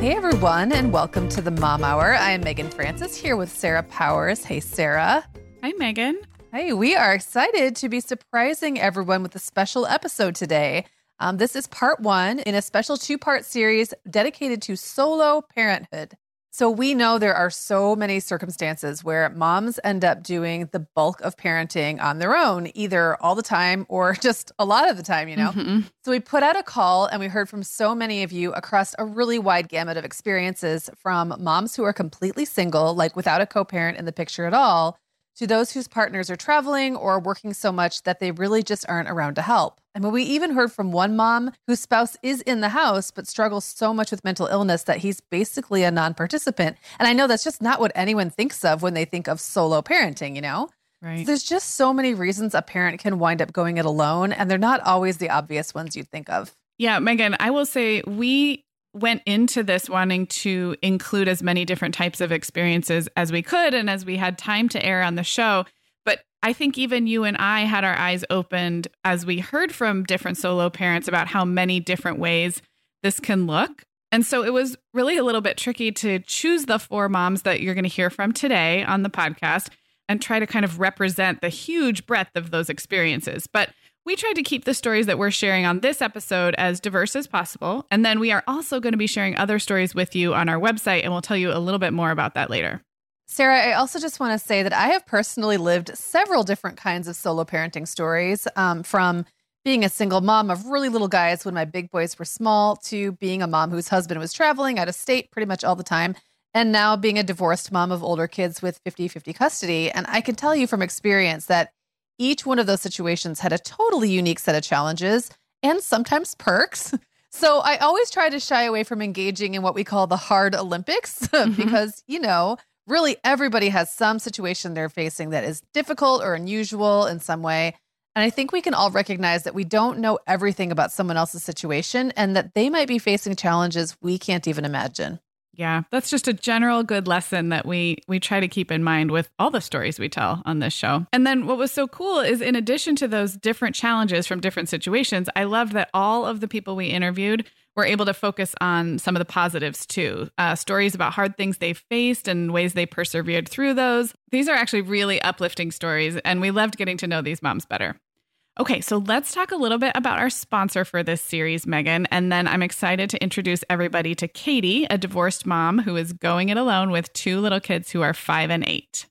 Hey everyone, and welcome to the Mom Hour. I am Meagan Francis here with Sarah Powers. Hey, Sarah. Hi, Meagan. Hey, we are excited to be surprising everyone with a special episode today. Um, this is part one in a special two part series dedicated to solo parenthood. So, we know there are so many circumstances where moms end up doing the bulk of parenting on their own, either all the time or just a lot of the time, you know? Mm-hmm. So, we put out a call and we heard from so many of you across a really wide gamut of experiences from moms who are completely single, like without a co parent in the picture at all, to those whose partners are traveling or working so much that they really just aren't around to help. I mean, we even heard from one mom whose spouse is in the house but struggles so much with mental illness that he's basically a non participant. And I know that's just not what anyone thinks of when they think of solo parenting, you know? Right. There's just so many reasons a parent can wind up going it alone, and they're not always the obvious ones you'd think of. Yeah, Meagan, I will say we went into this wanting to include as many different types of experiences as we could and as we had time to air on the show. But I think even you and I had our eyes opened as we heard from different solo parents about how many different ways this can look. And so it was really a little bit tricky to choose the four moms that you're going to hear from today on the podcast and try to kind of represent the huge breadth of those experiences. But we tried to keep the stories that we're sharing on this episode as diverse as possible. And then we are also going to be sharing other stories with you on our website, and we'll tell you a little bit more about that later. Sarah, I also just want to say that I have personally lived several different kinds of solo parenting stories um, from being a single mom of really little guys when my big boys were small to being a mom whose husband was traveling out of state pretty much all the time. And now being a divorced mom of older kids with 50 50 custody. And I can tell you from experience that each one of those situations had a totally unique set of challenges and sometimes perks. So I always try to shy away from engaging in what we call the hard Olympics mm-hmm. because, you know, really everybody has some situation they're facing that is difficult or unusual in some way. And I think we can all recognize that we don't know everything about someone else's situation and that they might be facing challenges we can't even imagine. Yeah, that's just a general good lesson that we we try to keep in mind with all the stories we tell on this show. And then what was so cool is in addition to those different challenges from different situations, I loved that all of the people we interviewed were able to focus on some of the positives too. Uh, stories about hard things they faced and ways they persevered through those. These are actually really uplifting stories, and we loved getting to know these moms better. Okay, so let's talk a little bit about our sponsor for this series, Meagan. And then I'm excited to introduce everybody to Katie, a divorced mom who is going it alone with two little kids who are five and eight.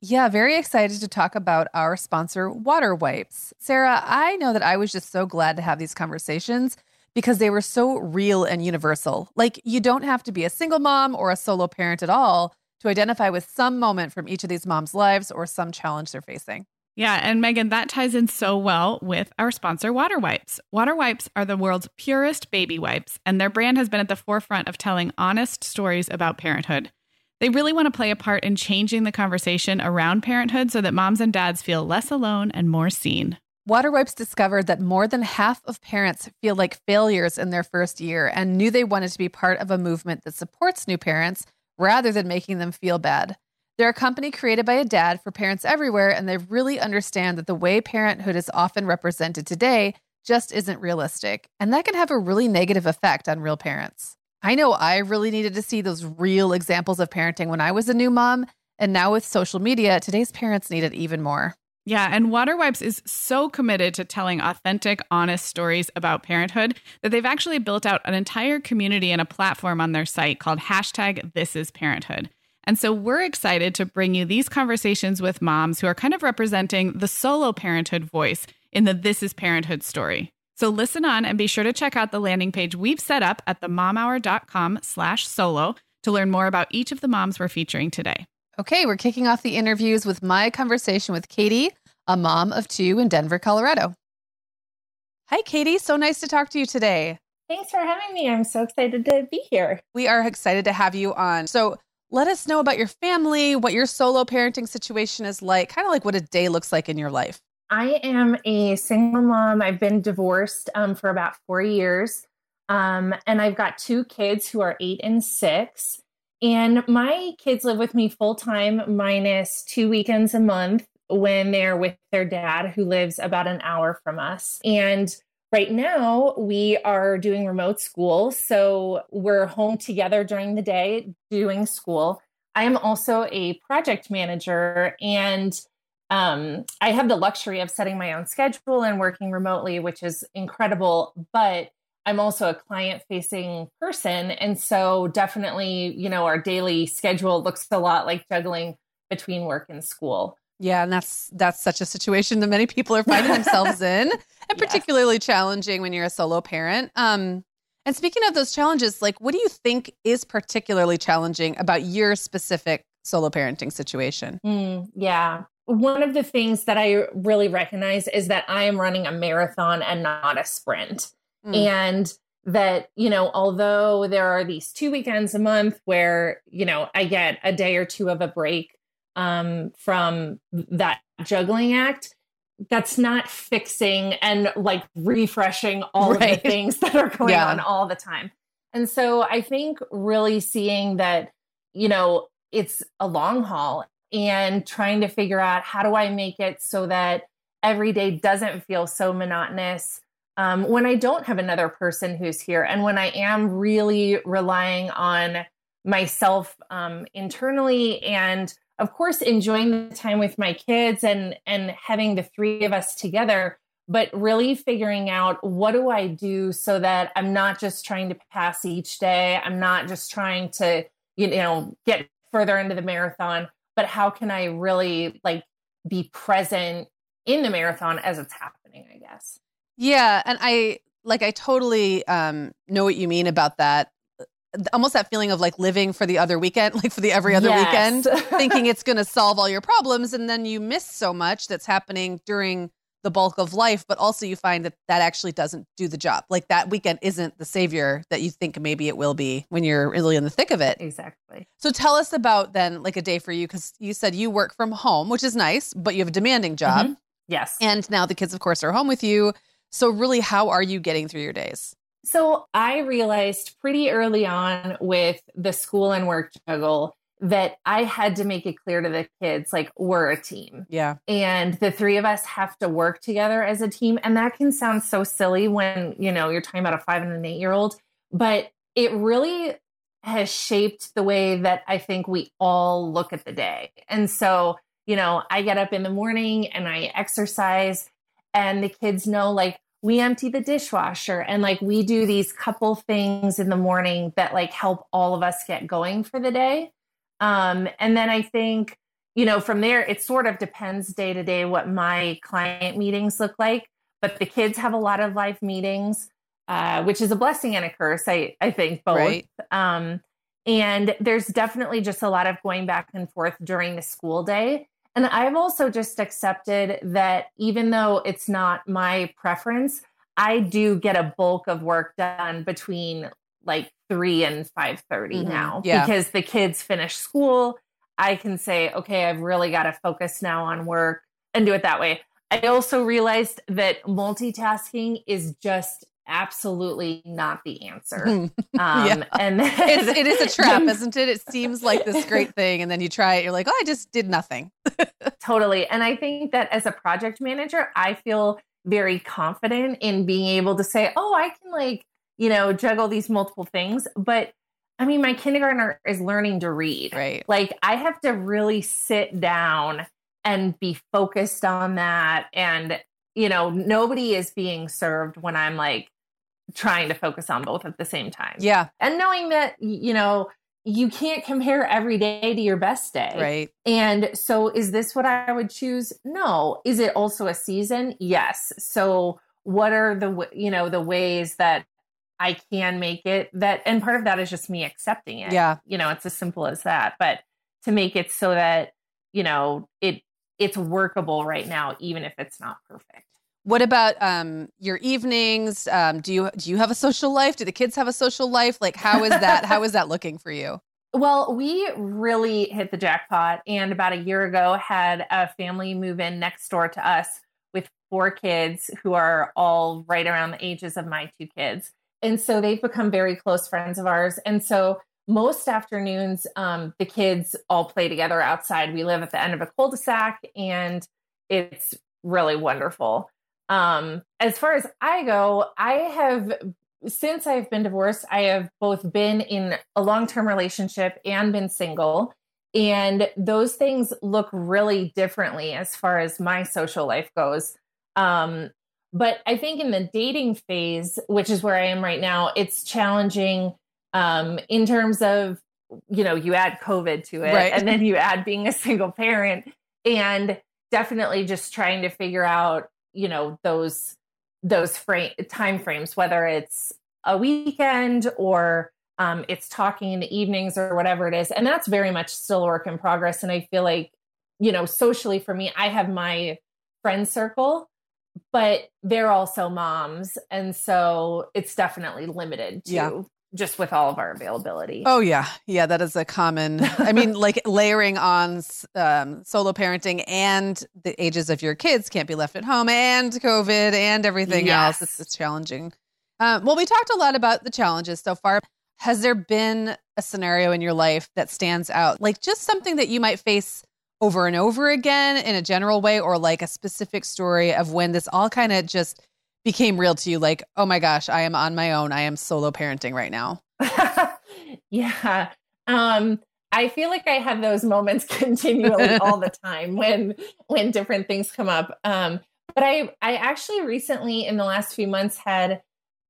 Yeah, very excited to talk about our sponsor, Water Wipes. Sarah, I know that I was just so glad to have these conversations because they were so real and universal. Like, you don't have to be a single mom or a solo parent at all to identify with some moment from each of these moms' lives or some challenge they're facing. Yeah, and Meagan, that ties in so well with our sponsor, Water Wipes. Water Wipes are the world's purest baby wipes, and their brand has been at the forefront of telling honest stories about parenthood. They really want to play a part in changing the conversation around parenthood so that moms and dads feel less alone and more seen. Water Wipes discovered that more than half of parents feel like failures in their first year and knew they wanted to be part of a movement that supports new parents rather than making them feel bad. They're a company created by a dad for parents everywhere, and they really understand that the way parenthood is often represented today just isn't realistic. And that can have a really negative effect on real parents. I know I really needed to see those real examples of parenting when I was a new mom. And now with social media, today's parents need it even more. Yeah, and Water Wipes is so committed to telling authentic, honest stories about parenthood that they've actually built out an entire community and a platform on their site called hashtag This Is Parenthood. And so we're excited to bring you these conversations with moms who are kind of representing the solo parenthood voice in the This is Parenthood story. So listen on and be sure to check out the landing page we've set up at themomhour.com slash solo to learn more about each of the moms we're featuring today. Okay, we're kicking off the interviews with my conversation with Katie, a mom of two in Denver, Colorado. Hi, Katie. So nice to talk to you today. Thanks for having me. I'm so excited to be here. We are excited to have you on. So, let us know about your family, what your solo parenting situation is like, kind of like what a day looks like in your life. I am a single mom. I've been divorced um, for about four years. Um, and I've got two kids who are eight and six. And my kids live with me full time, minus two weekends a month when they're with their dad, who lives about an hour from us. And right now, we are doing remote school. So we're home together during the day doing school. I am also a project manager and um, I have the luxury of setting my own schedule and working remotely, which is incredible. But I'm also a client facing person. And so definitely, you know, our daily schedule looks a lot like juggling between work and school. Yeah, and that's that's such a situation that many people are finding themselves in, and particularly challenging when you're a solo parent. Um, and speaking of those challenges, like what do you think is particularly challenging about your specific solo parenting situation? Mm, yeah. One of the things that I really recognize is that I am running a marathon and not a sprint. Mm. And that, you know, although there are these two weekends a month where, you know, I get a day or two of a break um, from that juggling act, that's not fixing and like refreshing all right. of the things that are going yeah. on all the time. And so I think really seeing that, you know, it's a long haul and trying to figure out how do I make it so that every day doesn't feel so monotonous um, when I don't have another person who's here and when I am really relying on myself um, internally and of course enjoying the time with my kids and and having the three of us together but really figuring out what do I do so that I'm not just trying to pass each day I'm not just trying to you know get further into the marathon but how can I really like be present in the marathon as it's happening I guess yeah, and I like I totally um know what you mean about that. Almost that feeling of like living for the other weekend, like for the every other yes. weekend, thinking it's going to solve all your problems and then you miss so much that's happening during the bulk of life, but also you find that that actually doesn't do the job. Like that weekend isn't the savior that you think maybe it will be when you're really in the thick of it. Exactly. So tell us about then like a day for you cuz you said you work from home, which is nice, but you have a demanding job. Mm-hmm. Yes. And now the kids of course are home with you. So, really, how are you getting through your days? So, I realized pretty early on with the school and work juggle that I had to make it clear to the kids like, we're a team. Yeah. And the three of us have to work together as a team. And that can sound so silly when, you know, you're talking about a five and an eight year old, but it really has shaped the way that I think we all look at the day. And so, you know, I get up in the morning and I exercise and the kids know like we empty the dishwasher and like we do these couple things in the morning that like help all of us get going for the day. Um, and then i think you know from there it sort of depends day to day what my client meetings look like but the kids have a lot of live meetings uh, which is a blessing and a curse i, I think both. Right. um, and there's definitely just a lot of going back and forth during the school day And I've also just accepted that even though it's not my preference, I do get a bulk of work done between like 3 and 5:30 mm-hmm. now yeah. because the kids finish school. I can say, okay, I've really got to focus now on work and do it that way. I also realized that multitasking is just absolutely not the answer. Um, yeah. And it's, it is a trap, isn't it? It seems like this great thing. And then you try it, you're like, oh, I just did nothing. totally. And I think that as a project manager, I feel very confident in being able to say, oh, I can like, you know, juggle these multiple things. But I mean, my kindergartner is learning to read. Right. Like I have to really sit down and be focused on that. And, you know, nobody is being served when I'm like trying to focus on both at the same time. Yeah. And knowing that, you know, you can't compare every day to your best day. Right. And so is this what I would choose? No. Is it also a season? Yes. So what are the you know the ways that I can make it that and part of that is just me accepting it. Yeah. You know, it's as simple as that. But to make it so that, you know, it it's workable right now, even if it's not perfect. What about um, your evenings? Um, do you do you have a social life? Do the kids have a social life? Like, how is that? how is that looking for you? Well, we really hit the jackpot, and about a year ago, had a family move in next door to us with four kids who are all right around the ages of my two kids, and so they've become very close friends of ours. And so most afternoons, um, the kids all play together outside. We live at the end of a cul-de-sac, and it's really wonderful. Um, as far as I go, I have since I've been divorced, I have both been in a long-term relationship and been single. And those things look really differently as far as my social life goes. Um, but I think in the dating phase, which is where I am right now, it's challenging um, in terms of, you know, you add COVID to it right. and then you add being a single parent and definitely just trying to figure out you know those those frame time frames whether it's a weekend or um, it's talking in the evenings or whatever it is. And that's very much still a work in progress. And i feel like you know socially for me i have my friend circle but they're also moms. And so it's definitely limited to yeah just with all of our availability. Oh yeah, yeah, that is a common. I mean, like layering on um, solo parenting and the ages of your kids can't be left at home, and COVID and everything yes. else. It's, it's challenging. Um, well, we talked a lot about the challenges so far. Has there been a scenario in your life that stands out, like just something that you might face over and over again in a general way, or like a specific story of when this all kind of just became real to you like oh my gosh i am on my own. I am solo parenting right now. Yeah. Um i feel like i have those moments continually all the time when when different things come up. Um but i i actually recently in the last few months had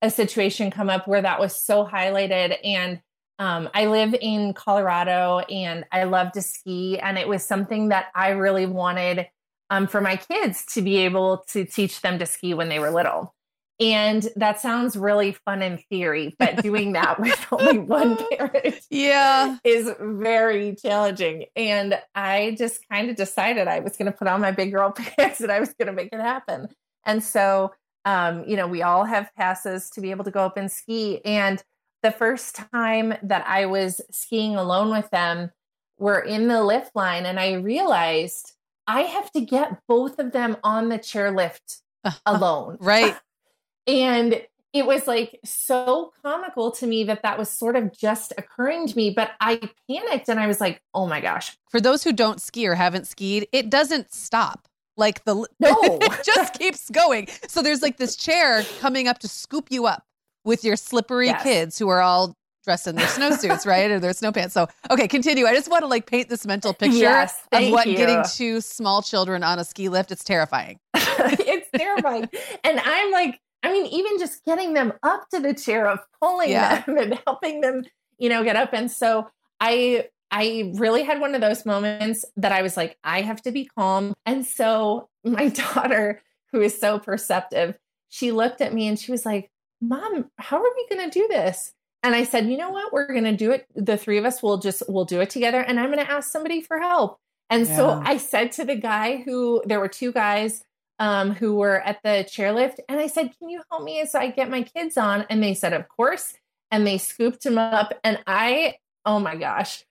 a situation come up where that was so highlighted. And um, I live in Colorado and I love to ski. And it was something that I really wanted um, for my kids to be able to teach them to ski when they were little. And that sounds really fun in theory, but doing that with only one parent yeah. is very challenging. And I just kind of decided I was going to put on my big girl pants and I was going to make it happen. And so, um, you know, we all have passes to be able to go up and ski. And the first time that I was skiing alone with them, we're in the lift line and I realized I have to get both of them on the chairlift alone. right. and it was like so comical to me that that was sort of just occurring to me, but I panicked and I was like, oh my gosh. For those who don't ski or haven't skied, it doesn't stop. Like the no, it just keeps going. So there's like this chair coming up to scoop you up with your slippery yes. kids who are all dressed in their snowsuits, right? Or their snow pants. So, okay, continue. I just want to like paint this mental picture yes, of what you. getting two small children on a ski lift. It's terrifying. it's terrifying. and I'm like, I mean, even just getting them up to the chair of pulling yeah. them and helping them, you know, get up. And so I I really had one of those moments that I was like, I have to be calm. And so my daughter, who is so perceptive, she looked at me and she was like, Mom, how are we going to do this? And I said, you know what? We're going to do it. The three of us will just, we'll do it together. And I'm going to ask somebody for help. And yeah. so I said to the guy who there were two guys um, who were at the chairlift, and I said, "Can you help me as I get my kids on?" And they said, "Of course." And they scooped him up, and I, oh my gosh,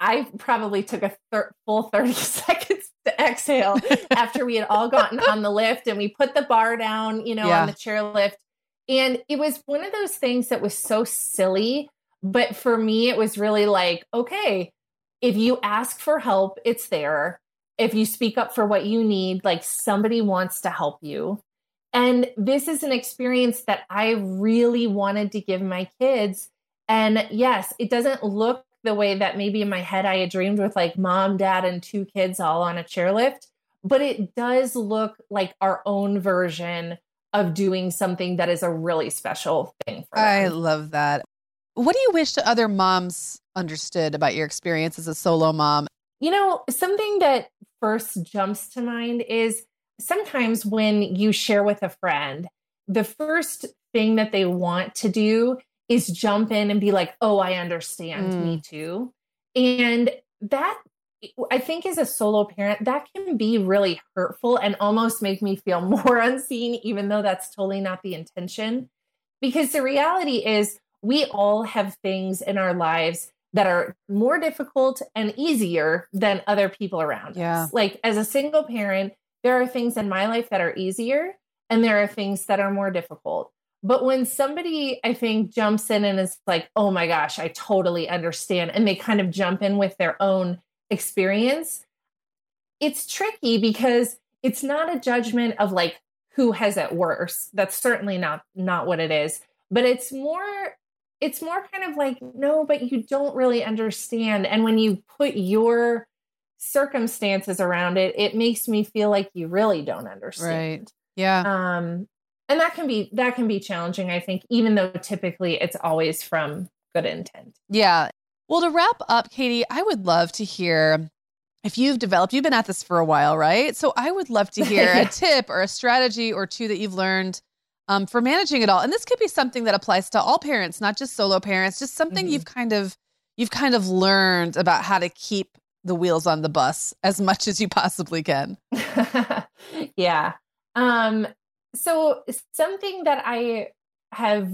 I probably took a thir- full 30 seconds to exhale after we had all gotten on the lift and we put the bar down, you know, yeah. on the chairlift. And it was one of those things that was so silly. But for me, it was really like, okay, if you ask for help, it's there. If you speak up for what you need, like somebody wants to help you. And this is an experience that I really wanted to give my kids. And yes, it doesn't look the way that maybe in my head I had dreamed with like mom, dad, and two kids all on a chairlift, but it does look like our own version of doing something that is a really special thing. I love that. What do you wish other moms understood about your experience as a solo mom? You know, something that first jumps to mind is sometimes when you share with a friend, the first thing that they want to do is jump in and be like, oh, I understand, mm. me too. And that I think as a solo parent, that can be really hurtful and almost make me feel more unseen, even though that's totally not the intention. Because the reality is, we all have things in our lives that are more difficult and easier than other people around yeah. us. Like as a single parent, there are things in my life that are easier and there are things that are more difficult. But when somebody, I think, jumps in and is like, oh my gosh, I totally understand, and they kind of jump in with their own experience, it's tricky because it's not a judgment of like who has it worse. That's certainly not not what it is. But it's more it's more kind of like no, but you don't really understand. And when you put your circumstances around it, it makes me feel like you really don't understand. Right. Yeah. Um and that can be that can be challenging i think even though typically it's always from good intent yeah well to wrap up katie i would love to hear if you've developed you've been at this for a while right? So i would love to hear a tip or a strategy or two that you've learned um, for managing it all. And this could be something that applies to all parents not just solo parents just something mm-hmm. you've kind of you've kind of learned about how to keep the wheels on the bus as much as you possibly can. Yeah. Um so something that I have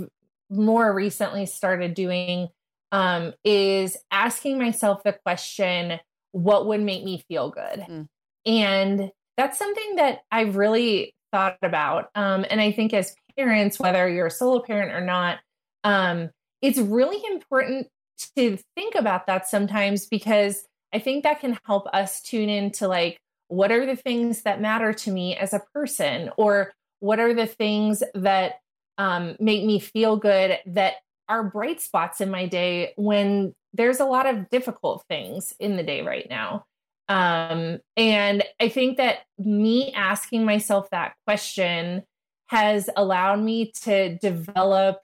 more recently started doing um, is asking myself the question, what would make me feel good? Mm. And that's something that I've really thought about. Um, and I think as parents, whether you're a solo parent or not, um, it's really important to think about that sometimes because I think that can help us tune into like, what are the things that matter to me as a person? Or what are the things that um, make me feel good that are bright spots in my day when there's a lot of difficult things in the day right now. Um, and i think that me asking myself that question has allowed me to develop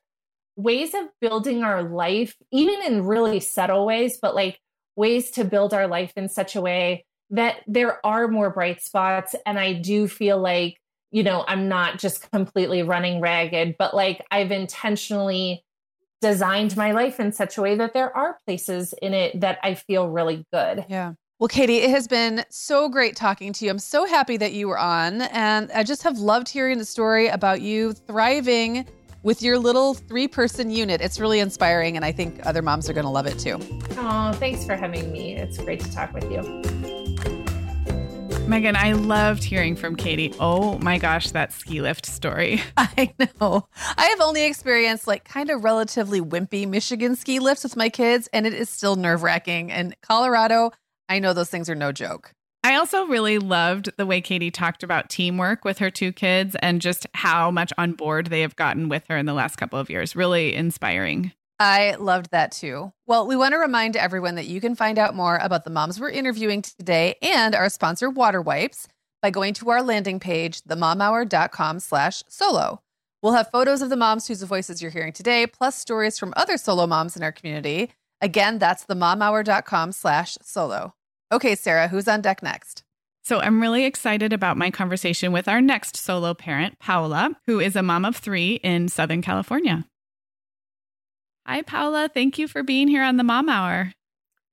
ways of building our life even in really subtle ways but like ways to build our life in such a way that there are more bright spots. And i do feel like you know, I'm not just completely running ragged, but like I've intentionally designed my life in such a way that there are places in it that I feel really good. Yeah. Well, Katie, it has been so great talking to you. I'm so happy that you were on. And I just have loved hearing the story about you thriving with your little three person unit. It's really inspiring. And I think other moms are going to love it too. Oh, thanks for having me. It's great to talk with you. Meagan, I loved hearing from Katie. Oh my gosh, that ski lift story. I know. I have only experienced like kind of relatively wimpy Michigan ski lifts with my kids, and it is still nerve wracking. And Colorado, I know those things are no joke. I also really loved the way Katie talked about teamwork with her two kids and just how much on board they have gotten with her in the last couple of years. Really inspiring. I loved that too. Well, we want to remind everyone that you can find out more about the moms we're interviewing today and our sponsor, Water Wipes, by going to our landing page, themomhour.com slash solo. We'll have photos of the moms whose voices you're hearing today, plus stories from other solo moms in our community. Again, that's themomhour.com slash solo. Okay, Sarah, who's on deck next? So I'm really excited about my conversation with our next solo parent, Paola, who is a mom of three in Southern California. Hi, Paola. Thank you for being here on the Mom Hour.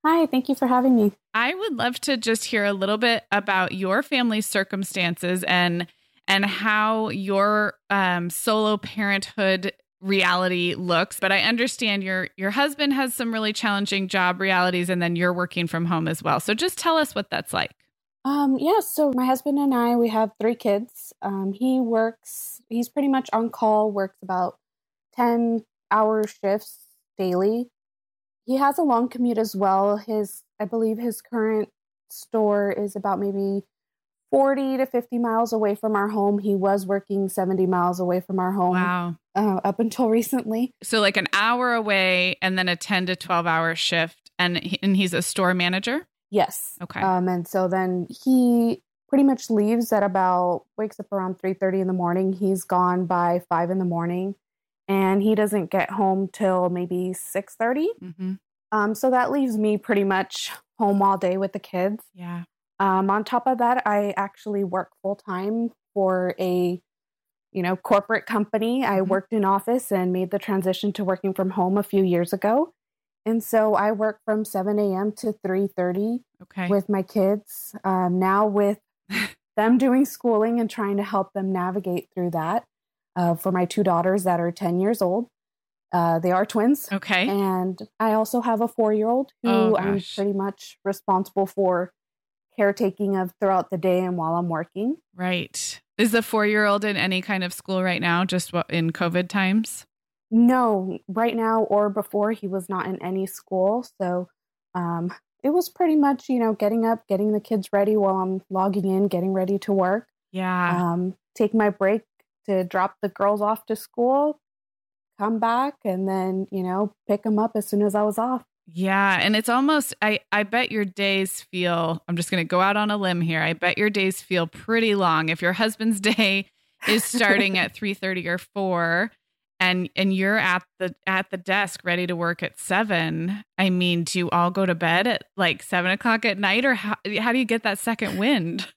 Hi, thank you for having me. I would love to just hear a little bit about your family circumstances and and how your um, solo parenthood reality looks. But I understand your your husband has some really challenging job realities, and then you're working from home as well. So just tell us what that's like. Um, yeah, so my husband and I, we have three kids. Um, he works, he's pretty much on call, works about 10 hour shifts daily. He has a long commute as well. His, I believe his current store is about maybe 40 to 50 miles away from our home. He was working 70 miles away from our home. Wow. Uh, up until recently. So like an hour away and then a 10 to 12 hour shift and he, and he's a store manager? Yes. Okay. Um, and so then he pretty much leaves at about wakes up around three thirty in the morning. He's gone by five in the morning, and he doesn't get home till maybe six thirty. Mm-hmm. Um, so that leaves me pretty much home all day with the kids. Yeah. Um, on top of that, I actually work full time for a you know corporate company. I Mhm. worked in office and made the transition to working from home a few years ago. And so I work from 7 a.m. to 3:30 Okay. with my kids. Um, now with them doing schooling and trying to help them navigate through that. Uh, for my two daughters that are 10 years old, uh, they are twins. okay. And I also have a four year old who Oh, I'm pretty much responsible for caretaking of throughout the day and while I'm working. Right. Is the four year old in any kind of school right now, just in COVID times? No, right now or before, he was not in any school. So um, it was pretty much, you know, getting up, getting the kids ready while I'm logging in, getting ready to work, Yeah. um, take my break to drop the girls off to school, come back, and then, you know, pick them up as soon as I was off. yeah. And it's almost, I, I bet your days feel, I'm just going to go out on a limb here. I bet your days feel pretty long. If your husband's day is starting at 3.30 or 4 and and you're at the at the desk ready to work at seven i mean do you all go to bed at like seven o'clock at night or how, how do you get that second wind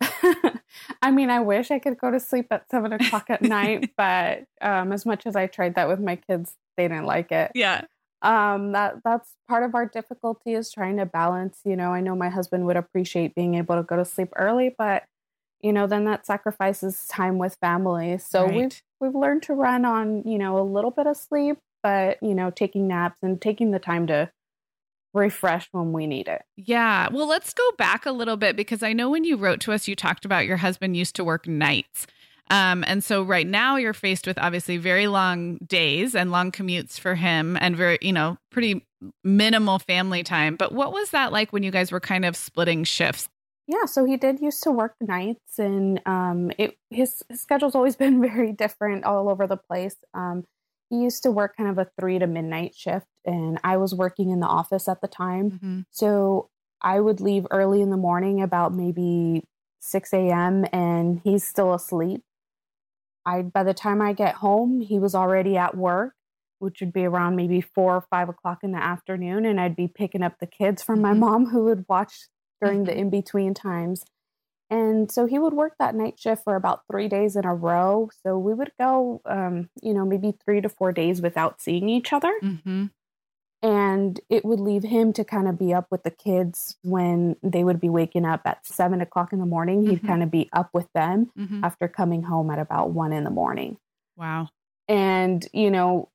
I mean, I wish I could go to sleep at seven o'clock at night, but um, as much as I tried that with my kids, they didn't like it. yeah um that that's part of our difficulty is trying to balance you know i know my husband would appreciate being able to go to sleep early but you know then that sacrifices time with family so Right. we've we've learned to run on you know a little bit of sleep but you know taking naps and taking the time to refresh when we need it Yeah. Well, let's go back a little bit because I know when you wrote to us, you talked about your husband used to work nights. Um, and so right now you're faced with obviously very long days and long commutes for him and very, you know, pretty minimal family time. But what was that like when you guys were kind of splitting shifts? yeah so he did used to work nights and um it his, his schedule's always been very different all over the place um he used to work kind of a three to midnight shift and i was working in the office at the time Mm-hmm. So I would leave early in the morning, about maybe 6 a.m., and he's still asleep. I by the time I get home, he was already at work, which would be around maybe four or five o'clock in the afternoon, and I'd be picking up the kids from my Mhm. mom who would watch during the Mhm. in between times. And so he would work that night shift for about three days in a row. So we would go, um, you know, maybe three to four days without seeing each other Mm-hmm. and it would leave him to kind of be up with the kids when they would be waking up at seven o'clock in the morning. He'd Mhm. kind of be up with them Mm-hmm. after coming home at about one in the morning. Wow. And, you know,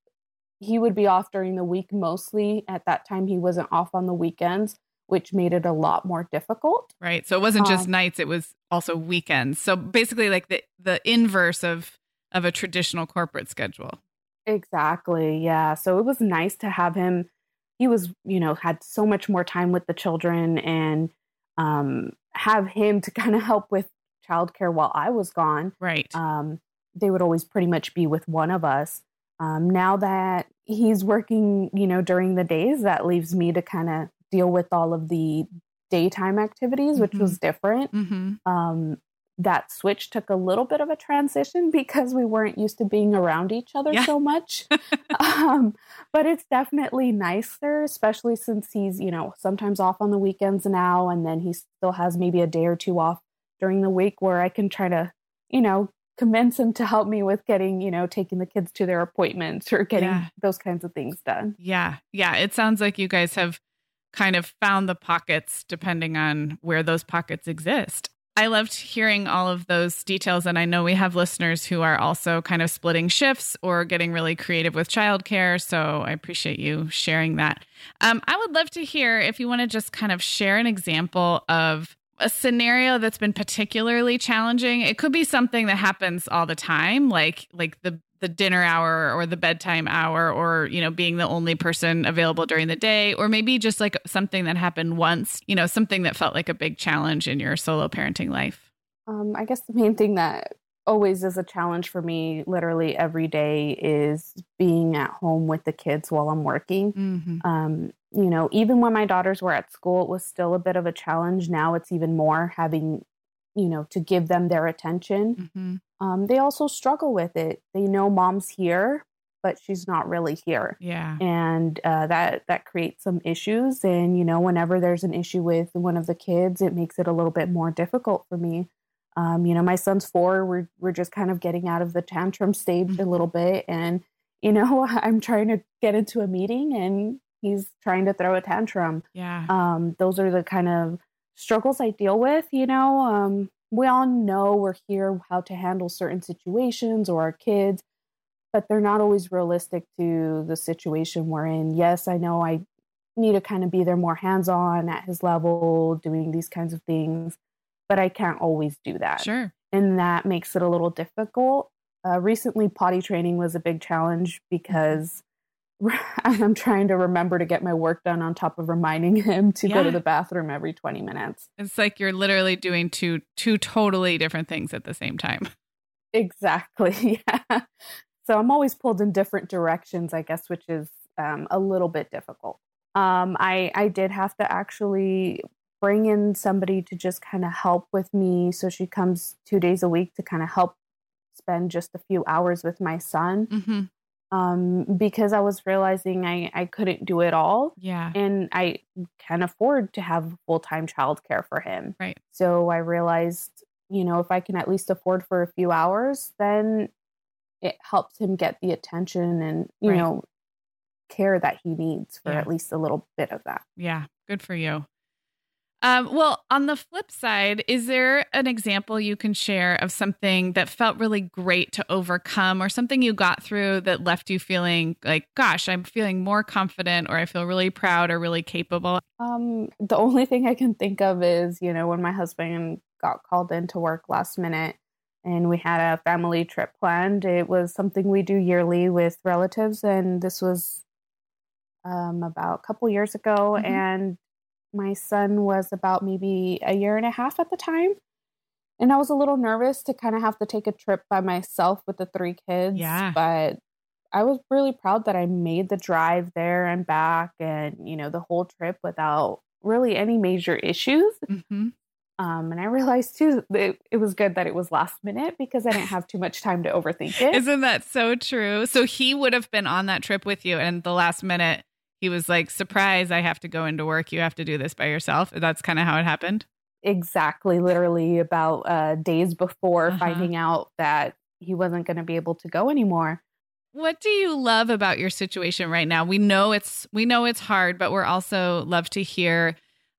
he would be off during the week mostly. At that time, he wasn't off on the weekends, which made it a lot more difficult. Right. So it wasn't just Um, nights, it was also weekends. So basically like the the inverse of of a traditional corporate schedule. Exactly. Yeah. So it was nice to have him. He was, you know, had so much more time with the children and um, have him to kind of help with childcare while I was gone. Right. Um, they would always pretty much be with one of us. Um, now that he's working, you know, during the days, that leaves me to kind of deal with all of the daytime activities, which Mhm. was different. mm-hmm. Um, that switch took a little bit of a transition because we weren't used to being around each other Yeah. so much. um, but it's definitely nicer, especially since he's, you know, sometimes off on the weekends now, and then he still has maybe a day or two off during the week where I can try to, you know, convince him to help me with getting, you know, taking the kids to their appointments or getting Yeah. those kinds of things done. Yeah. Yeah. It sounds like you guys have kind of found the pockets depending on where those pockets exist. I loved hearing all of those details. And I know we have listeners who are also kind of splitting shifts or getting really creative with childcare. So I appreciate you sharing that. Um, I would love to hear if you want to just kind of share an example of a scenario that's been particularly challenging. It could be something that happens all the time, like like the the dinner hour or the bedtime hour or you know being the only person available during the day or maybe just like something that happened once you know something that felt like a big challenge in your solo parenting life. Um, i guess the main thing that always is a challenge for me literally every day is being at home with the kids while i'm working. Mm-hmm. um, you know even when my daughters were at school it was still a bit of a challenge. Now it's even more having you know to give them their attention mm-hmm um, they also struggle with it. They know mom's here, but she's not really here. Yeah, and uh, that that creates some issues. And you know, whenever there's an issue with one of the kids, it makes it a little bit more difficult for me. Um, you know, my son's four. We're we're just kind of getting out of the tantrum stage mm-hmm. a little bit, and you know, I'm trying to get into a meeting, and he's trying to throw a tantrum. Yeah, um, those are the kind of struggles I deal with. You know, um, we all know we're here how to handle certain situations or our kids, but they're not always realistic to the situation we're in. Yes, I know I need to kind of be there more hands on at his level, doing these kinds of things, but I can't always do that. Sure. And that makes it a little difficult. Uh, recently, potty training was a big challenge mm-hmm. because I'm trying to remember to get my work done on top of reminding him to yeah. go to the bathroom every 20 minutes. It's like you're literally doing two two totally different things at the same time. Exactly. Yeah. So I'm always pulled in different directions, I guess, which is um, a little bit difficult. Um, I I did have to actually bring in somebody to just kind of help with me. So she comes two days a week to kind of help spend just a few hours with my son. Mm-hmm um, because I was realizing I, I couldn't do it all. Yeah. And I can afford to have full time childcare for him. Right. So I realized, you know, if I can at least afford for a few hours, then it helps him get the attention and, you right. know, care that he needs for yeah. at least a little bit of that. Yeah. Good for you. Um, well, on the flip side, is there an example you can share of something that felt really great to overcome or something you got through that left you feeling like, gosh, I'm feeling more confident or I feel really proud or really capable? Um, the only thing I can think of is, you know, when my husband got called into work last minute and we had a family trip planned. It was something we do yearly with relatives, and this was um, about a couple years ago. Mm-hmm. And my son was about maybe a year and a half at the time. And I was a little nervous to kind of have to take a trip by myself with the three kids. Yeah. But I was really proud that I made the drive there and back and, you know, the whole trip without really any major issues. Mm-hmm. Um, and I realized too that it was good that it was last minute because I didn't have too much time to overthink it. Isn't that so true? So he would have been on that trip with you, and the last minute he was like, surprise, I have to go into work. You have to do this by yourself. That's kind of how it happened. Exactly. Literally about uh, days before uh-huh. finding out that he wasn't going to be able to go anymore. What do you love about your situation right now? We know it's we know it's hard, but we're also love to hear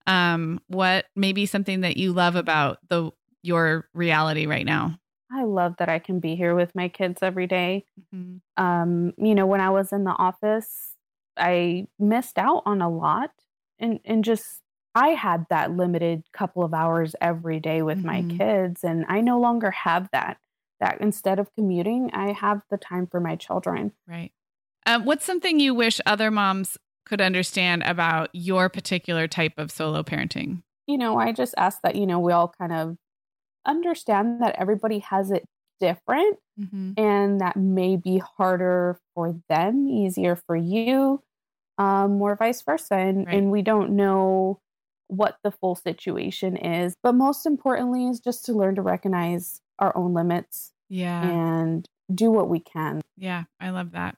um, what maybe something that you love about the your reality right now. I love that I can be here with my kids every day. Mm-hmm. Um, you know, when I was in the office, I missed out on a lot and and just I had that limited couple of hours every day with mm-hmm. my kids and I no longer have that that instead of commuting I have the time for my children. Right. Um, what's something you wish other moms could understand about your particular type of solo parenting? You know, I just ask that you know we all kind of understand that everybody has it different mm-hmm. and that may be harder for them, easier for you um, or vice versa. And, right. and we don't know what the full situation is. But most importantly, is just to learn to recognize our own limits. Yeah. And do what we can. Yeah, I love that.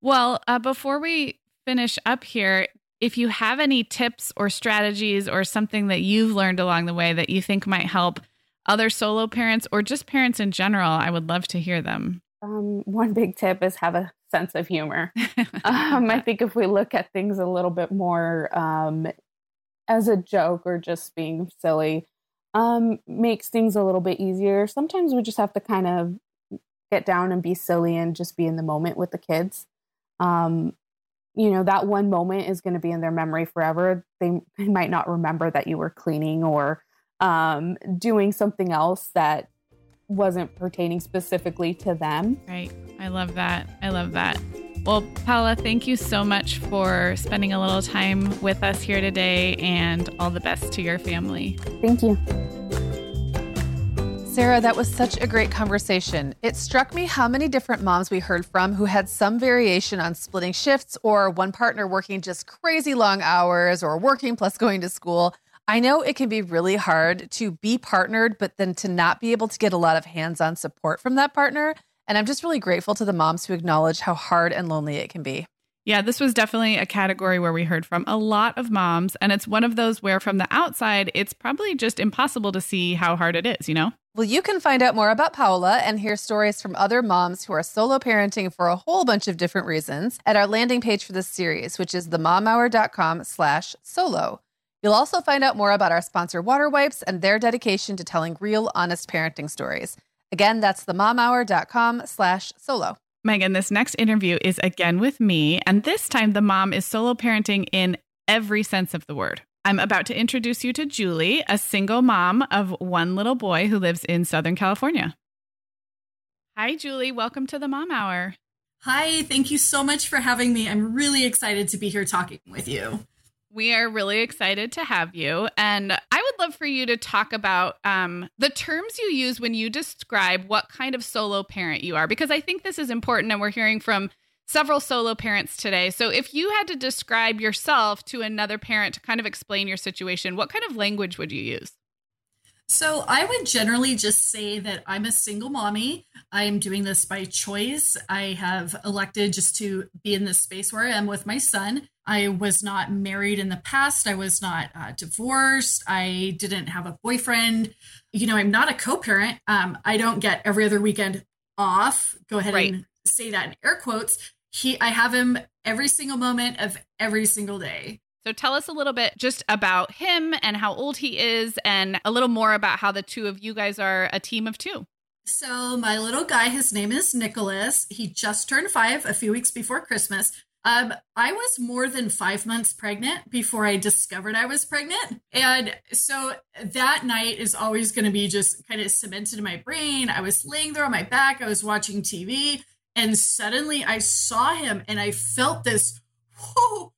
Well, uh, before we finish up here, if you have any tips or strategies or something that you've learned along the way that you think might help other solo parents or just parents in general, I would love to hear them. Um, one big tip is have a sense of humor. um, I think if we look at things a little bit more um, as a joke or just being silly um, makes things a little bit easier. Sometimes we just have to kind of get down and be silly and just be in the moment with the kids. Um, you know, that one moment is going to be in their memory forever. They, they might not remember that you were cleaning or um, doing something else that wasn't pertaining specifically to them. Right. I love that. I love that. Well, Paola, thank you so much for spending a little time with us here today and all the best to your family. Thank you. Sarah, that was such a great conversation. It struck me how many different moms we heard from who had some variation on splitting shifts or one partner working just crazy long hours or working plus going to school. I know it can be really hard to be partnered, but then to not be able to get a lot of hands on support from that partner. And I'm just really grateful to the moms who acknowledge how hard and lonely it can be. Yeah, this was definitely a category where we heard from a lot of moms. And it's one of those where, from the outside, it's probably just impossible to see how hard it is, you know? Well, you can find out more about Paola and hear stories from other moms who are solo parenting for a whole bunch of different reasons at our landing page for this series, which is themomhour.com slash solo. You'll also find out more about our sponsor, Water Wipes, and their dedication to telling real, honest parenting stories. Again, that's themomhour.com slash solo. Meagan, this next interview is again with me, and this time the mom is solo parenting in every sense of the word. I'm about to introduce you to Julie, a single mom of one little boy who lives in Southern California. Hi, Julie. Welcome to the Mom Hour. Hi, thank you so much for having me. I'm really excited to be here talking with you. We are really excited to have you. And I would love for you to talk about um, the terms you use when you describe what kind of solo parent you are, because I think this is important. And we're hearing from several solo parents today. So if you had to describe yourself to another parent to kind of explain your situation, what kind of language would you use? So I would generally just say that I'm a single mommy. I am doing this by choice. I have elected just to be in this space where I am with my son. I was not married in the past. I was not uh, divorced. I didn't have a boyfriend. You know, I'm not a co-parent. Um, I don't get every other weekend off. Go ahead right. and say that in air quotes. He, I have him every single moment of every single day. So tell us a little bit just about him and how old he is, and a little more about how the two of you guys are a team of two. So, my little guy, his name is Nicholas. He just turned five a few weeks before Christmas. Um, I was more than five months pregnant before I discovered I was pregnant. And so that night is always going to be just kind of cemented in my brain. I was laying there on my back, I was watching TV, and suddenly I saw him and I felt this, whoa,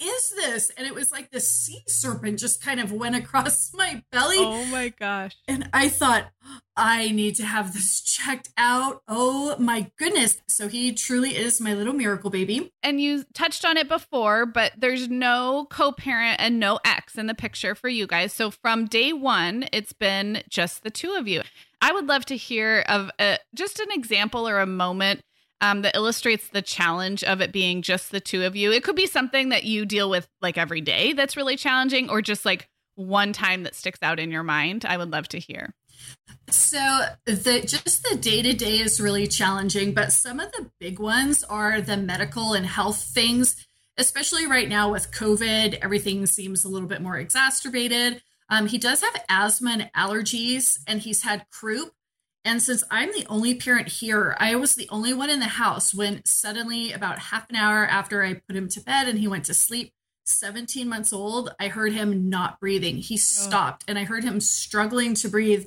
is this? And it was like the sea serpent just kind of went across my belly. Oh my gosh. And I thought, I need to have this checked out. Oh my goodness. So he truly is my little miracle baby. And you touched on it before, but there's no co parent and no ex in the picture for you guys. So from day one, it's been just the two of you. I would love to hear of a, just an example or a moment um, that illustrates the challenge of it being just the two of you. It could be something that you deal with like every day that's really challenging, or just like one time that sticks out in your mind. I would love to hear. So the just the day to day is really challenging, but some of the big ones are the medical and health things. Especially right now with COVID, everything seems a little bit more exacerbated. Um, he does have asthma and allergies, and he's had croup, and since I'm the only parent here, I was the only one in the house when suddenly, about half an hour after I put him to bed and he went to sleep, 17 months old, I heard him not breathing. He oh. stopped and I heard him struggling to breathe.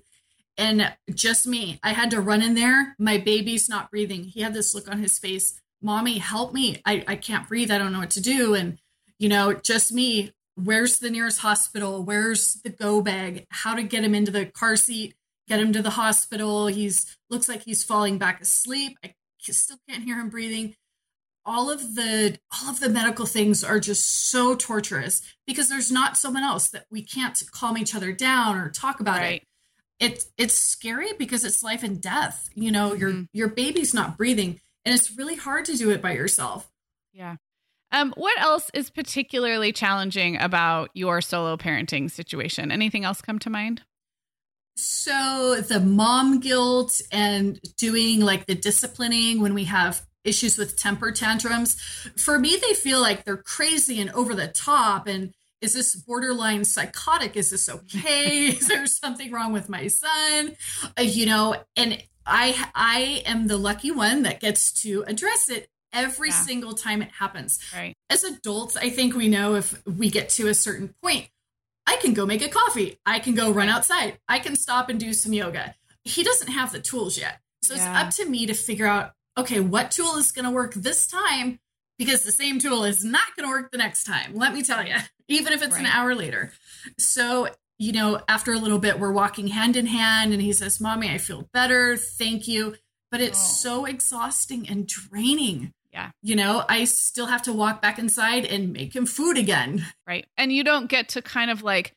And just me, I had to run in there. My baby's not breathing. He had this look on his face Mommy, help me. I, I can't breathe. I don't know what to do. And, you know, just me. Where's the nearest hospital? Where's the go bag? How to get him into the car seat? Get him to the hospital. He's looks like he's falling back asleep. I still can't hear him breathing. All of the all of the medical things are just so torturous because there's not someone else that we can't calm each other down or talk about right. it. It's it's scary because it's life and death. You know, mm-hmm. your your baby's not breathing and it's really hard to do it by yourself. Yeah. Um, what else is particularly challenging about your solo parenting situation? Anything else come to mind? So the mom guilt and doing like the disciplining when we have issues with temper tantrums, for me, they feel like they're crazy and over the top. And, is this borderline psychotic? Is this okay? is there something wrong with my son? Uh, you know, and I I am the lucky one that gets to address it every yeah. single time it happens. Right. As adults, I think we know if we get to a certain point, I can go make a coffee. I can go run outside. I can stop and do some yoga. He doesn't have the tools yet. So yeah. it's up to me to figure out okay, what tool is going to work this time because the same tool is not going to work the next time. Let me tell you, even if it's right. an hour later. So, you know, after a little bit, we're walking hand in hand, and he says, Mommy, I feel better. Thank you. But it's oh. so exhausting and draining. Yeah. You know, I still have to walk back inside and make him food again. Right. And you don't get to kind of like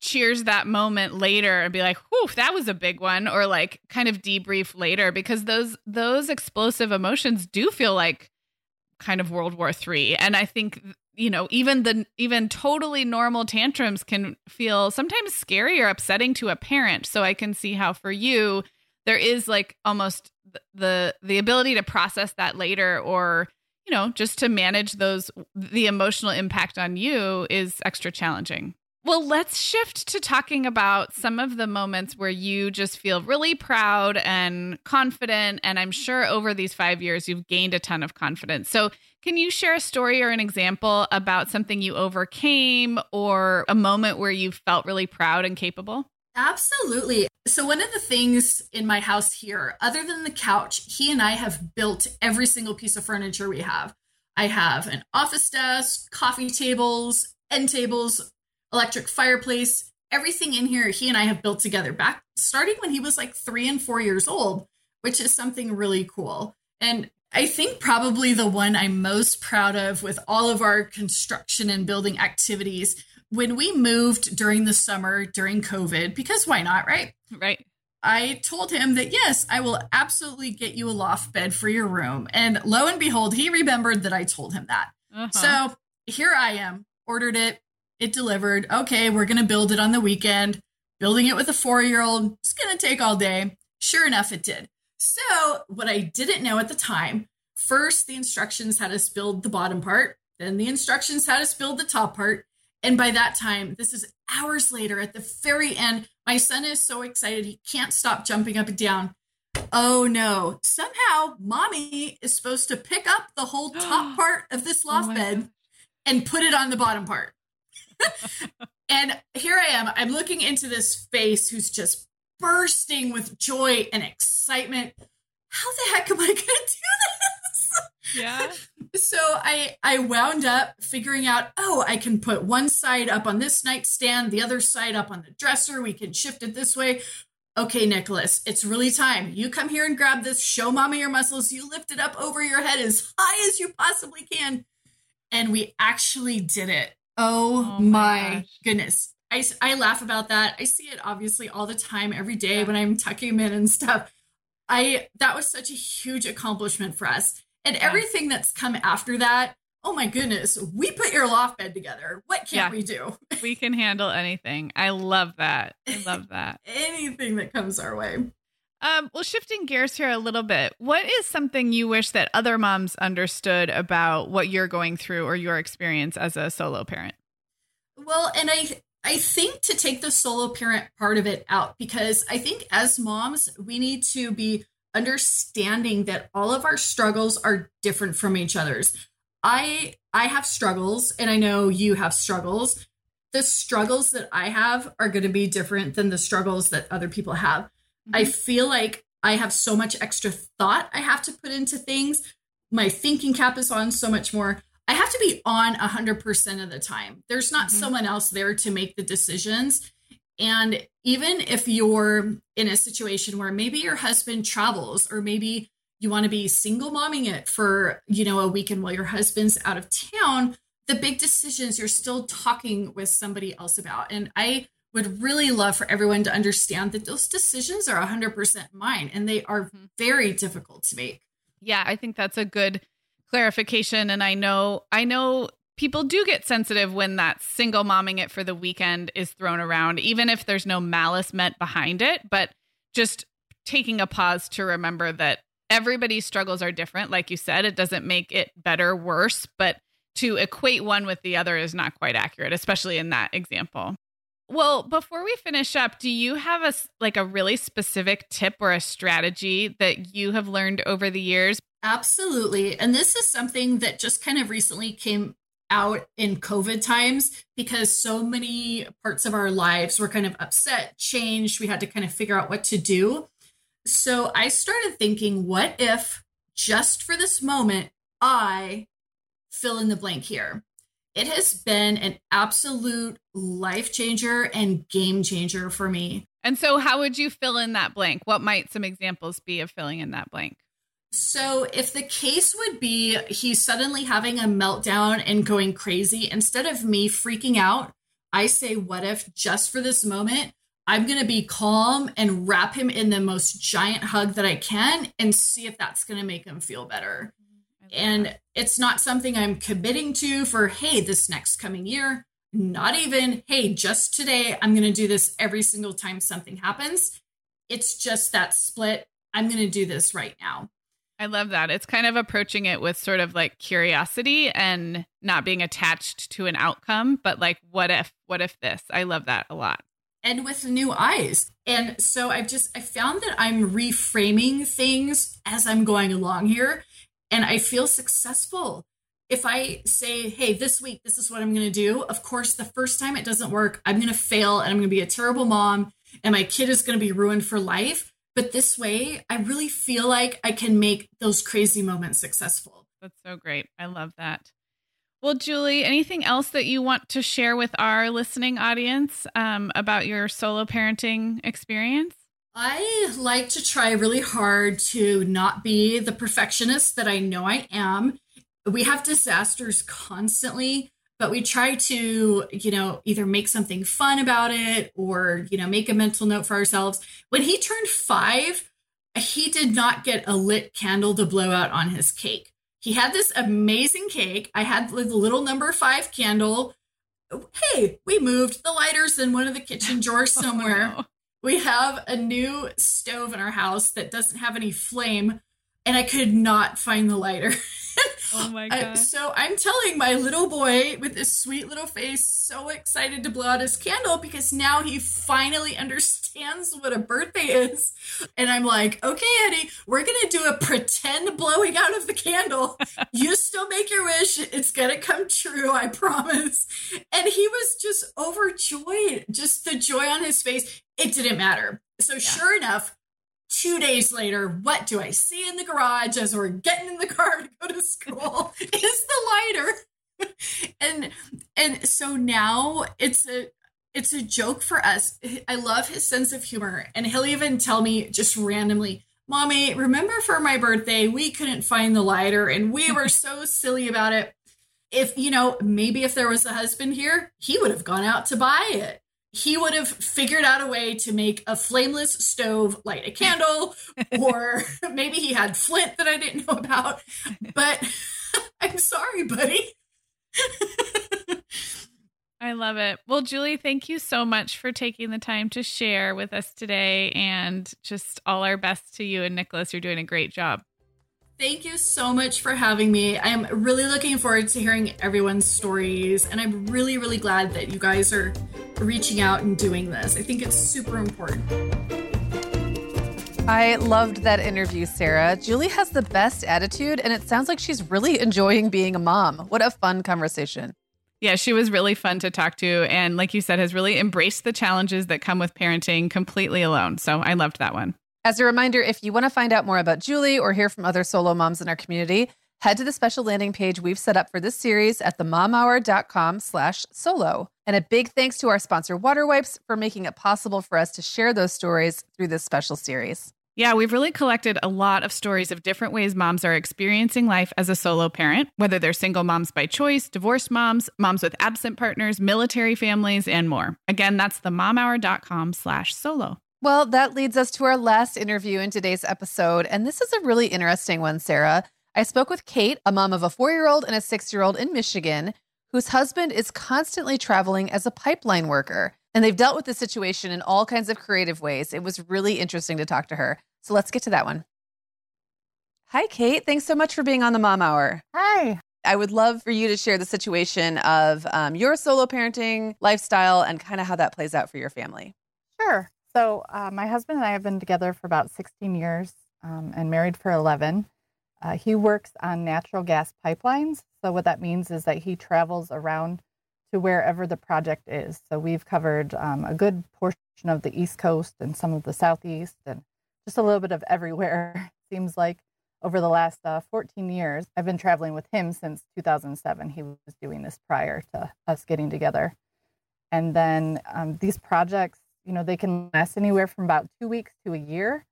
cheers that moment later and be like, whew, that was a big one, or like kind of debrief later because those those explosive emotions do feel like kind of World War Three. And I think you know even the even totally normal tantrums can feel sometimes scary or upsetting to a parent. So I can see how for you there is like almost the the ability to process that later or you know just to manage those the emotional impact on you is extra challenging well, let's shift to talking about some of the moments where you just feel really proud and confident. And I'm sure over these five years, you've gained a ton of confidence. So, can you share a story or an example about something you overcame or a moment where you felt really proud and capable? Absolutely. So, one of the things in my house here, other than the couch, he and I have built every single piece of furniture we have. I have an office desk, coffee tables, end tables, electric fireplace, everything in here he and I have built together back starting when he was like three and four years old, which is something really cool. And I think probably the one I'm most proud of with all of our construction and building activities when we moved during the summer during COVID, because why not, right? Right. I told him that yes, I will absolutely get you a loft bed for your room. And lo and behold, he remembered that I told him that. Uh-huh. So here I am, ordered it, it delivered. Okay, we're going to build it on the weekend. Building it with a four year old, it's going to take all day. Sure enough, it did. So, what I didn't know at the time first, the instructions had us build the bottom part, then the instructions had us build the top part. And by that time, this is hours later at the very end, my son is so excited he can't stop jumping up and down. Oh no, somehow mommy is supposed to pick up the whole top part of this oh loft oh bed God. and put it on the bottom part and here I am. I'm looking into this face who's just bursting with joy and excitement. How the heck am I going to do this? Yeah. I I wound up figuring out, oh, I can put one side up on this nightstand, the other side up on the dresser. We can shift it this way. Okay, Nicholas, it's really time. You come here and grab this, show mama your muscles. You lift it up over your head as high as you possibly can. And we actually did it. Oh, oh my, my goodness. I, I laugh about that. I see it obviously all the time, every day yeah. when I'm tucking him in and stuff. I that was such a huge accomplishment for us. And yeah. everything that's come after that, oh my goodness, we put your loft bed together. What can't yeah. we do? we can handle anything. I love that. I love that. anything that comes our way. Um, well, shifting gears here a little bit, what is something you wish that other moms understood about what you're going through or your experience as a solo parent? Well, and I I think to take the solo parent part of it out because I think as moms, we need to be understanding that all of our struggles are different from each other's. I I have struggles and I know you have struggles. The struggles that I have are going to be different than the struggles that other people have. Mm-hmm. I feel like I have so much extra thought I have to put into things. My thinking cap is on so much more. I have to be on 100% of the time. There's not mm-hmm. someone else there to make the decisions. And even if you're in a situation where maybe your husband travels or maybe you want to be single momming it for, you know, a weekend while your husband's out of town, the big decisions you're still talking with somebody else about. And I would really love for everyone to understand that those decisions are 100% mine and they are mm-hmm. very difficult to make. Yeah, I think that's a good clarification and I know I know people do get sensitive when that single momming it for the weekend is thrown around even if there's no malice meant behind it, but just taking a pause to remember that everybody's struggles are different like you said, it doesn't make it better worse, but to equate one with the other is not quite accurate, especially in that example. Well, before we finish up, do you have a like a really specific tip or a strategy that you have learned over the years? Absolutely. And this is something that just kind of recently came out in COVID times because so many parts of our lives were kind of upset, changed. We had to kind of figure out what to do. So I started thinking, what if just for this moment, I fill in the blank here? It has been an absolute life changer and game changer for me. And so, how would you fill in that blank? What might some examples be of filling in that blank? So, if the case would be he's suddenly having a meltdown and going crazy, instead of me freaking out, I say, What if just for this moment, I'm going to be calm and wrap him in the most giant hug that I can and see if that's going to make him feel better. Mm-hmm. And that. it's not something I'm committing to for, hey, this next coming year. Not even, hey, just today, I'm going to do this every single time something happens. It's just that split. I'm going to do this right now. I love that. It's kind of approaching it with sort of like curiosity and not being attached to an outcome, but like, what if, what if this? I love that a lot. And with new eyes. And so I've just, I found that I'm reframing things as I'm going along here and I feel successful. If I say, hey, this week, this is what I'm going to do, of course, the first time it doesn't work, I'm going to fail and I'm going to be a terrible mom and my kid is going to be ruined for life. But this way, I really feel like I can make those crazy moments successful. That's so great. I love that. Well, Julie, anything else that you want to share with our listening audience um, about your solo parenting experience? I like to try really hard to not be the perfectionist that I know I am. We have disasters constantly, but we try to, you know, either make something fun about it or, you know, make a mental note for ourselves. When he turned five, he did not get a lit candle to blow out on his cake. He had this amazing cake. I had the little number five candle. Hey, we moved the lighters in one of the kitchen drawers oh, somewhere. oh, no we have a new stove in our house that doesn't have any flame and I could not find the lighter. oh my god. Uh, so I'm telling my little boy with this sweet little face so excited to blow out his candle because now he finally understands what a birthday is. And I'm like, "Okay, Eddie, we're going to do a pretend blowing out of the candle. you still make your wish. It's going to come true, I promise." And he was just overjoyed, just the joy on his face. It didn't matter. So yeah. sure enough, two days later, what do I see in the garage as we're getting in the car to go to school? is the lighter. and and so now it's a it's a joke for us. I love his sense of humor. And he'll even tell me just randomly, Mommy, remember for my birthday, we couldn't find the lighter and we were so silly about it. If, you know, maybe if there was a husband here, he would have gone out to buy it he would have figured out a way to make a flameless stove light a candle, or maybe he had flint that I didn't know about. But I'm sorry, buddy. I love it. Well, Julie, thank you so much for taking the time to share with us today and just all our best to you and Nicholas. You're doing a great job. Thank you so much for having me. I'm really looking forward to hearing everyone's stories, and I'm really, really glad that you guys are reaching out and doing this. I think it's super important. I loved that interview, Sarah. Julie has the best attitude, and it sounds like she's really enjoying being a mom. What a fun conversation. Yeah, she was really fun to talk to. And like you said, has really embraced the challenges that come with parenting completely alone. So I loved that one. As a reminder, if you want to find out more about Julie or hear from other solo moms in our community, head to the special landing page we've set up for this series at themomhour.com slash solo. And a big thanks to our sponsor, Water Wipes, for making it possible for us to share those stories through this special series. Yeah, we've really collected a lot of stories of different ways moms are experiencing life as a solo parent, whether they're single moms by choice, divorced moms, moms with absent partners, military families, and more. Again, that's themomhour.com slash solo. Well, that leads us to our last interview in today's episode. And this is a really interesting one, Sarah. I spoke with Kate, a mom of a four year old and a six year old in Michigan, whose husband is constantly traveling as a pipeline worker. And they've dealt with the situation in all kinds of creative ways. It was really interesting to talk to her. So let's get to that one. Hi, Kate. Thanks so much for being on the Mom Hour. Hi. I would love for you to share the situation of um, your solo parenting lifestyle and kind of how that plays out for your family. Sure. So, uh, my husband and I have been together for about 16 years um, and married for 11. Uh, he works on natural gas pipelines. So, what that means is that he travels around to wherever the project is. So, we've covered um, a good portion of the East Coast and some of the Southeast and just a little bit of everywhere, seems like over the last uh, 14 years. I've been traveling with him since 2007. He was doing this prior to us getting together. And then um, these projects, you know, they can last anywhere from about two weeks to a year.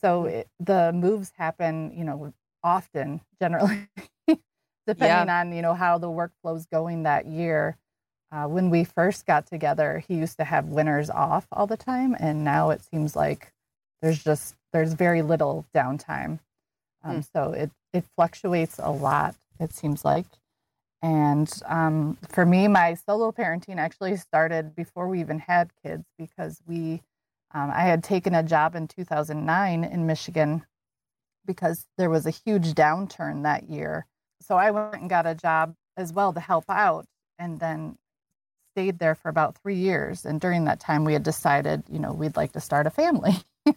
So it, the moves happen, you know, often, generally, depending yeah. on, you know, how the workflow's going that year. Uh, when we first got together, he used to have winters off all the time. And now it seems like there's just, there's very little downtime. Um, mm. So it, it fluctuates a lot, it seems like. And um, for me, my solo parenting actually started before we even had kids because we, um, I had taken a job in 2009 in Michigan because there was a huge downturn that year. So I went and got a job as well to help out and then stayed there for about three years. And during that time, we had decided, you know, we'd like to start a family.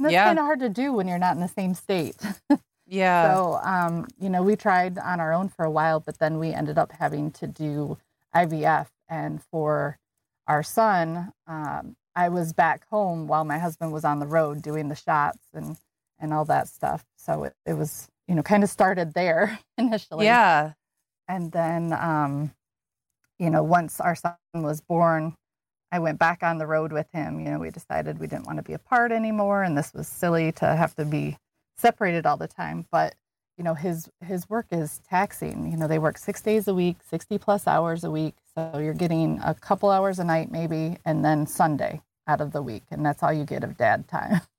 And that's yeah. kind of hard to do when you're not in the same state. yeah. So, um, you know, we tried on our own for a while, but then we ended up having to do IVF. And for our son, um, I was back home while my husband was on the road doing the shots and, and all that stuff. So it, it was, you know, kind of started there initially. Yeah. And then, um, you know, once our son was born, I went back on the road with him. You know, we decided we didn't want to be apart anymore, and this was silly to have to be separated all the time. But you know, his his work is taxing. You know, they work six days a week, sixty plus hours a week. So you're getting a couple hours a night, maybe, and then Sunday out of the week, and that's all you get of dad time.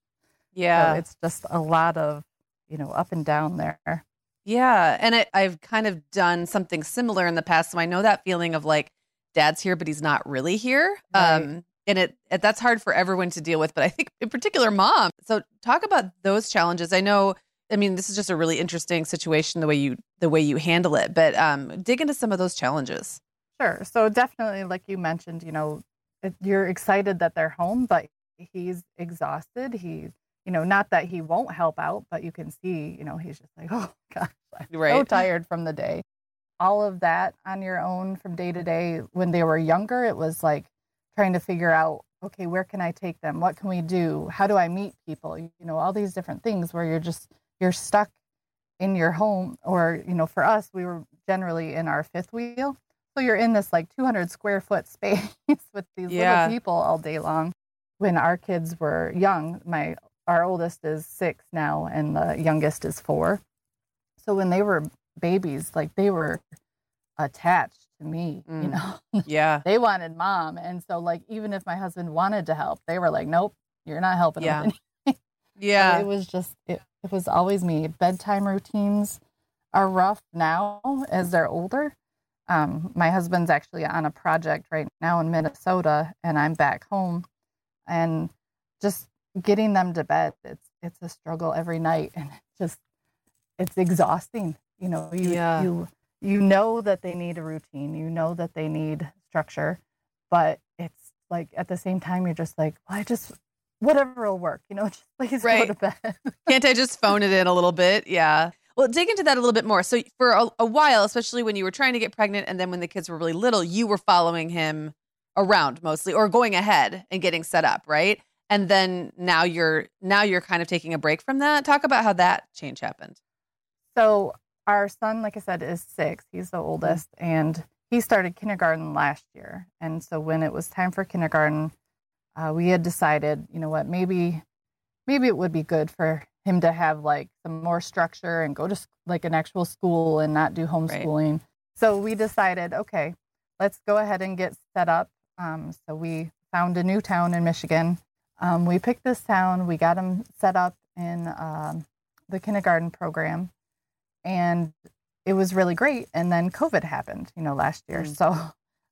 Yeah, so it's just a lot of you know up and down there. Yeah, and it, I've kind of done something similar in the past, so I know that feeling of like dad's here, but he's not really here. Right. Um, and it, that's hard for everyone to deal with, but I think in particular mom. So talk about those challenges. I know I mean, this is just a really interesting situation the way you the way you handle it, but um, dig into some of those challenges. Sure. So definitely, like you mentioned, you know, you're excited that they're home, but he's exhausted. He, you know, not that he won't help out, but you can see, you know, he's just like, oh gosh, I'm right. so tired from the day all of that on your own from day to day. When they were younger, it was like trying to figure out, okay, where can I take them? What can we do? How do I meet people? You know, all these different things where you're just you're stuck in your home or, you know, for us, we were generally in our fifth wheel. So you're in this like 200 square foot space with these yeah. little people all day long. When our kids were young, my our oldest is 6 now and the youngest is 4. So when they were babies like they were attached to me mm. you know yeah. they wanted mom. And so like even if my husband wanted to help they were like nope you're not helping yeah. yeah. so it was just it, it was always me. Bedtime routines are rough now as they're older. Um, my husband's actually on a project right now in minnesota and i'm back home. And just getting them to bed it's it's a struggle every night and it's just it's exhausting. You know you yeah. you you know that they need a routine you know that they need structure but it's like at the same time you're just like well, i just whatever will work you know just please right. go to bed. Can't i just phone it in a little bit? Yeah. Well dig into that a little bit more. So for a, a while especially when you were trying to get pregnant and then when the kids were really little you were following him around mostly or going ahead and getting set up right? And then now you're now you're kind of taking a break from that. Talk about how that change happened. So our son, like I said, is six. He's the oldest, and he started kindergarten last year. And so when it was time for kindergarten, uh, we had decided, you know what, maybe maybe it would be good for him to have like some more structure and go to like an actual school and not do homeschooling. Right. So we decided, okay, let's go ahead and get set up. Um, so we found a new town in Michigan. Um, we picked this town. We got him set up in um, the kindergarten program and it was really great. And then COVID happened, you know, last year. Mm. So,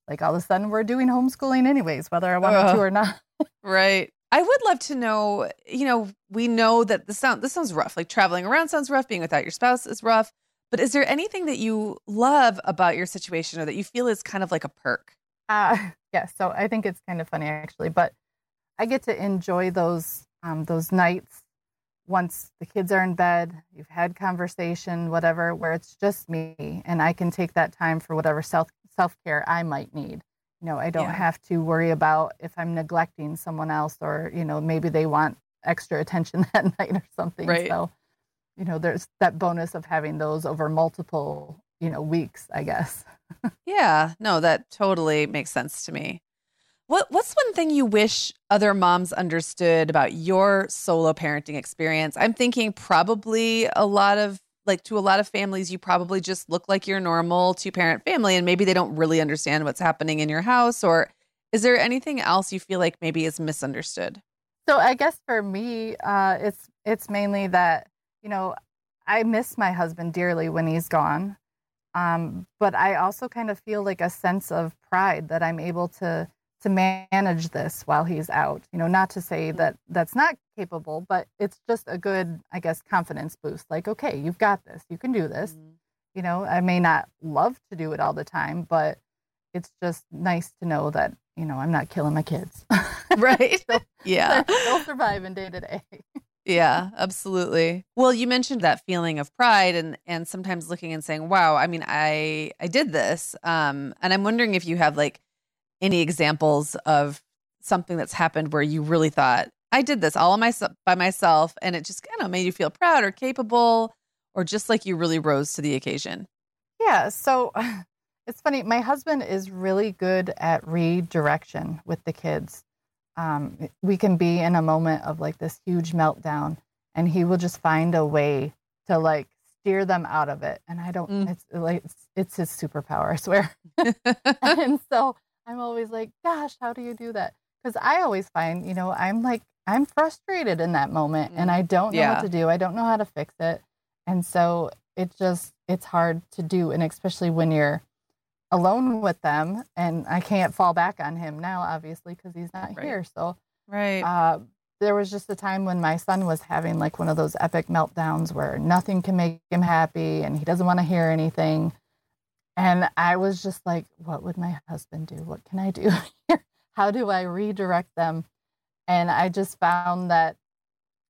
like, all of a sudden, we're doing homeschooling anyways, whether I wanted uh, to or not. right. I would love to know, you know, we know that the sound this sounds rough. Like traveling around sounds rough, being without your spouse is rough. But is there anything that you love about your situation or that you feel is kind of like a perk? Uh, yeah, so I think it's kind of funny actually, but I get to enjoy those um, those nights once the kids are in bed, you've had conversation, whatever, where it's just me and I can take that time for whatever self self care I might need. You know, I don't yeah. have to worry about if I'm neglecting someone else or, you know, maybe they want extra attention that night or something. Right. So, you know, there's that bonus of having those over multiple, you know, weeks, I guess. yeah, no, that totally makes sense to me. What what's one thing you wish other moms understood about your solo parenting experience? I'm thinking probably a lot of like to a lot of families you probably just look like your normal two parent family and maybe they don't really understand what's happening in your house or is there anything else you feel like maybe is misunderstood? So I guess for me uh it's it's mainly that you know I miss my husband dearly when he's gone. Um, but I also kind of feel like a sense of pride that I'm able to to manage this while he's out. You know, not to say that that's not capable, but it's just a good, I guess, confidence boost. Like, okay, you've got this. You can do this. Mm-hmm. You know, I may not love to do it all the time, but it's just nice to know that, you know, I'm not killing my kids. right. so, yeah. They'll survive in day to day. Yeah, absolutely. Well, you mentioned that feeling of pride and and sometimes looking and saying, "Wow, I mean, I I did this." Um and I'm wondering if you have like any examples of something that's happened where you really thought, I did this all on my, by myself and it just kind of made you feel proud or capable or just like you really rose to the occasion? Yeah. So it's funny. My husband is really good at redirection with the kids. Um, we can be in a moment of like this huge meltdown and he will just find a way to like steer them out of it. And I don't, mm. it's like, it's, it's his superpower, I swear. and so I'm always like, gosh, how do you do that? Because I always find, you know, I'm like, I'm frustrated in that moment and I don't know yeah. what to do. I don't know how to fix it. And so it just, it's hard to do. And especially when you're alone with them and I can't fall back on him now, obviously, because he's not right. here. So, right. Uh, there was just a time when my son was having like one of those epic meltdowns where nothing can make him happy and he doesn't want to hear anything. And I was just like, what would my husband do? What can I do here? How do I redirect them? And I just found that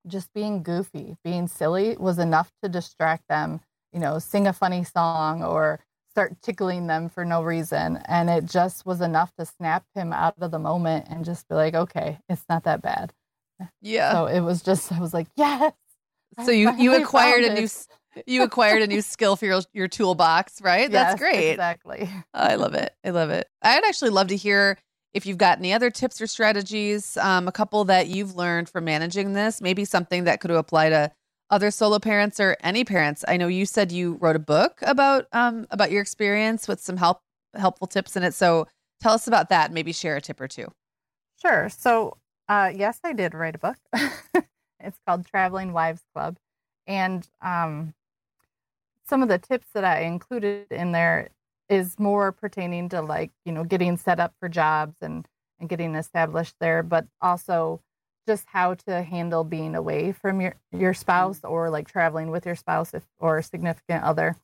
just being goofy, being silly was enough to distract them, you know, sing a funny song or start tickling them for no reason. And it just was enough to snap him out of the moment and just be like, okay, it's not that bad. Yeah. So it was just, I was like, yes. So you, you acquired a new you acquired a new skill for your, your toolbox, right? Yes, That's great. Exactly. I love it. I love it. I'd actually love to hear if you've got any other tips or strategies, um, a couple that you've learned from managing this, maybe something that could apply to other solo parents or any parents. I know you said you wrote a book about um, about your experience with some help helpful tips in it. So tell us about that. Maybe share a tip or two. Sure. So uh, yes, I did write a book. it's called Traveling Wives Club, and um, some of the tips that I included in there is more pertaining to like, you know, getting set up for jobs and, and getting established there, but also just how to handle being away from your, your spouse or like traveling with your spouse if, or significant other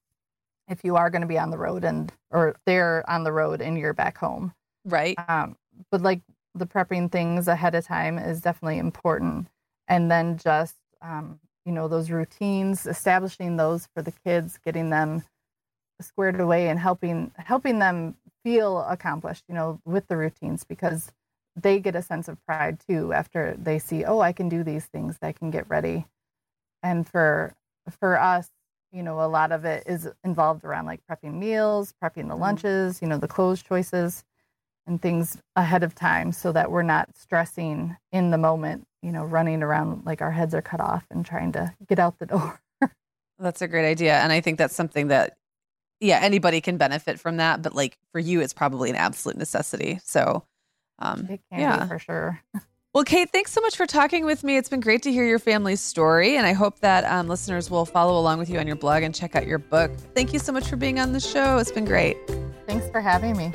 if you are going to be on the road and or they're on the road and you're back home. Right. Um, but like the prepping things ahead of time is definitely important. And then just um, you know those routines establishing those for the kids getting them squared away and helping helping them feel accomplished you know with the routines because they get a sense of pride too after they see oh i can do these things i can get ready and for for us you know a lot of it is involved around like prepping meals prepping the mm-hmm. lunches you know the clothes choices and things ahead of time so that we're not stressing in the moment you know, running around like our heads are cut off and trying to get out the door. that's a great idea. And I think that's something that, yeah, anybody can benefit from that. But like for you, it's probably an absolute necessity. So, um, yeah, for sure. Well, Kate, thanks so much for talking with me. It's been great to hear your family's story, and I hope that um, listeners will follow along with you on your blog and check out your book. Thank you so much for being on the show. It's been great. Thanks for having me.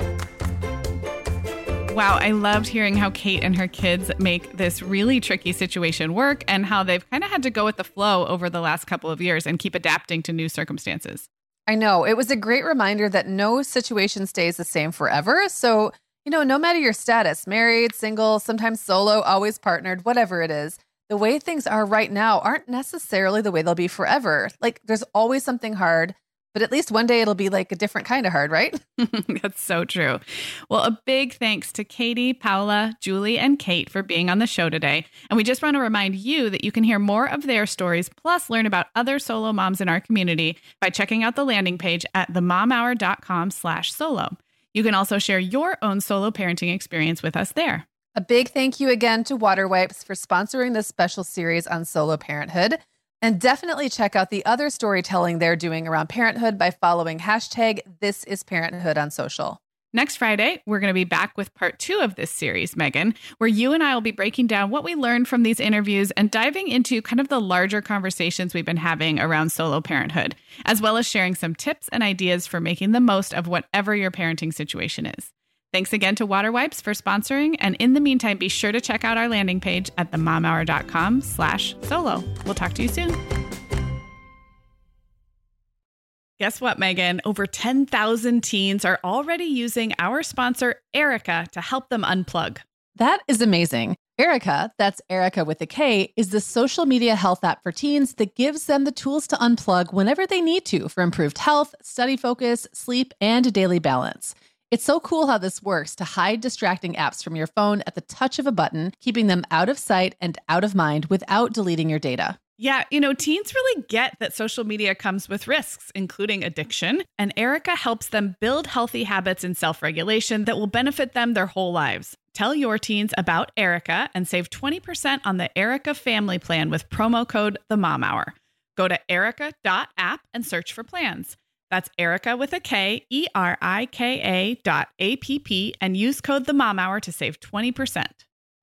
Wow, I loved hearing how Kate and her kids make this really tricky situation work and how they've kind of had to go with the flow over the last couple of years and keep adapting to new circumstances. I know. It was a great reminder that no situation stays the same forever. So, you know, no matter your status married, single, sometimes solo, always partnered, whatever it is the way things are right now aren't necessarily the way they'll be forever. Like there's always something hard, but at least one day it'll be like a different kind of hard, right? That's so true. Well, a big thanks to Katie, Paola, Julie, and Kate for being on the show today. And we just want to remind you that you can hear more of their stories, plus learn about other solo moms in our community by checking out the landing page at themomhour.com slash solo. You can also share your own solo parenting experience with us there. A big thank you again to Water Wipes for sponsoring this special series on solo parenthood. And definitely check out the other storytelling they're doing around parenthood by following hashtag This Is Parenthood on social. Next Friday, we're going to be back with part two of this series, Meagan, where you and I will be breaking down what we learned from these interviews and diving into kind of the larger conversations we've been having around solo parenthood, as well as sharing some tips and ideas for making the most of whatever your parenting situation is. Thanks again to Water Wipes for sponsoring. And in the meantime, be sure to check out our landing page at themomhour.com slash solo. We'll talk to you soon. Guess what, Meagan? Over 10,000 teens are already using our sponsor, Erika, to help them unplug. That is amazing. Erika, that's Erika with a K, is the social media health app for teens that gives them the tools to unplug whenever they need to for improved health, study focus, sleep, and daily balance. It's so cool how this works to hide distracting apps from your phone at the touch of a button, keeping them out of sight and out of mind without deleting your data. Yeah, you know, teens really get that social media comes with risks, including addiction, and Erika helps them build healthy habits and self regulation that will benefit them their whole lives. Tell your teens about Erika and save 20% on the Erika family plan with promo code The Mom Hour. Go to erika.app and search for plans. That's Erika with a K, E R I K A dot A P P, and use code the mom hour to save 20%.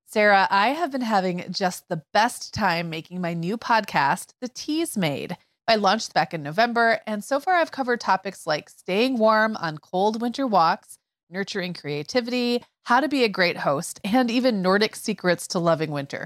Sarah, I have been having just the best time making my new podcast, The Teas Made. I launched back in November, and so far I've covered topics like staying warm on cold winter walks, nurturing creativity, how to be a great host, and even Nordic secrets to loving winter.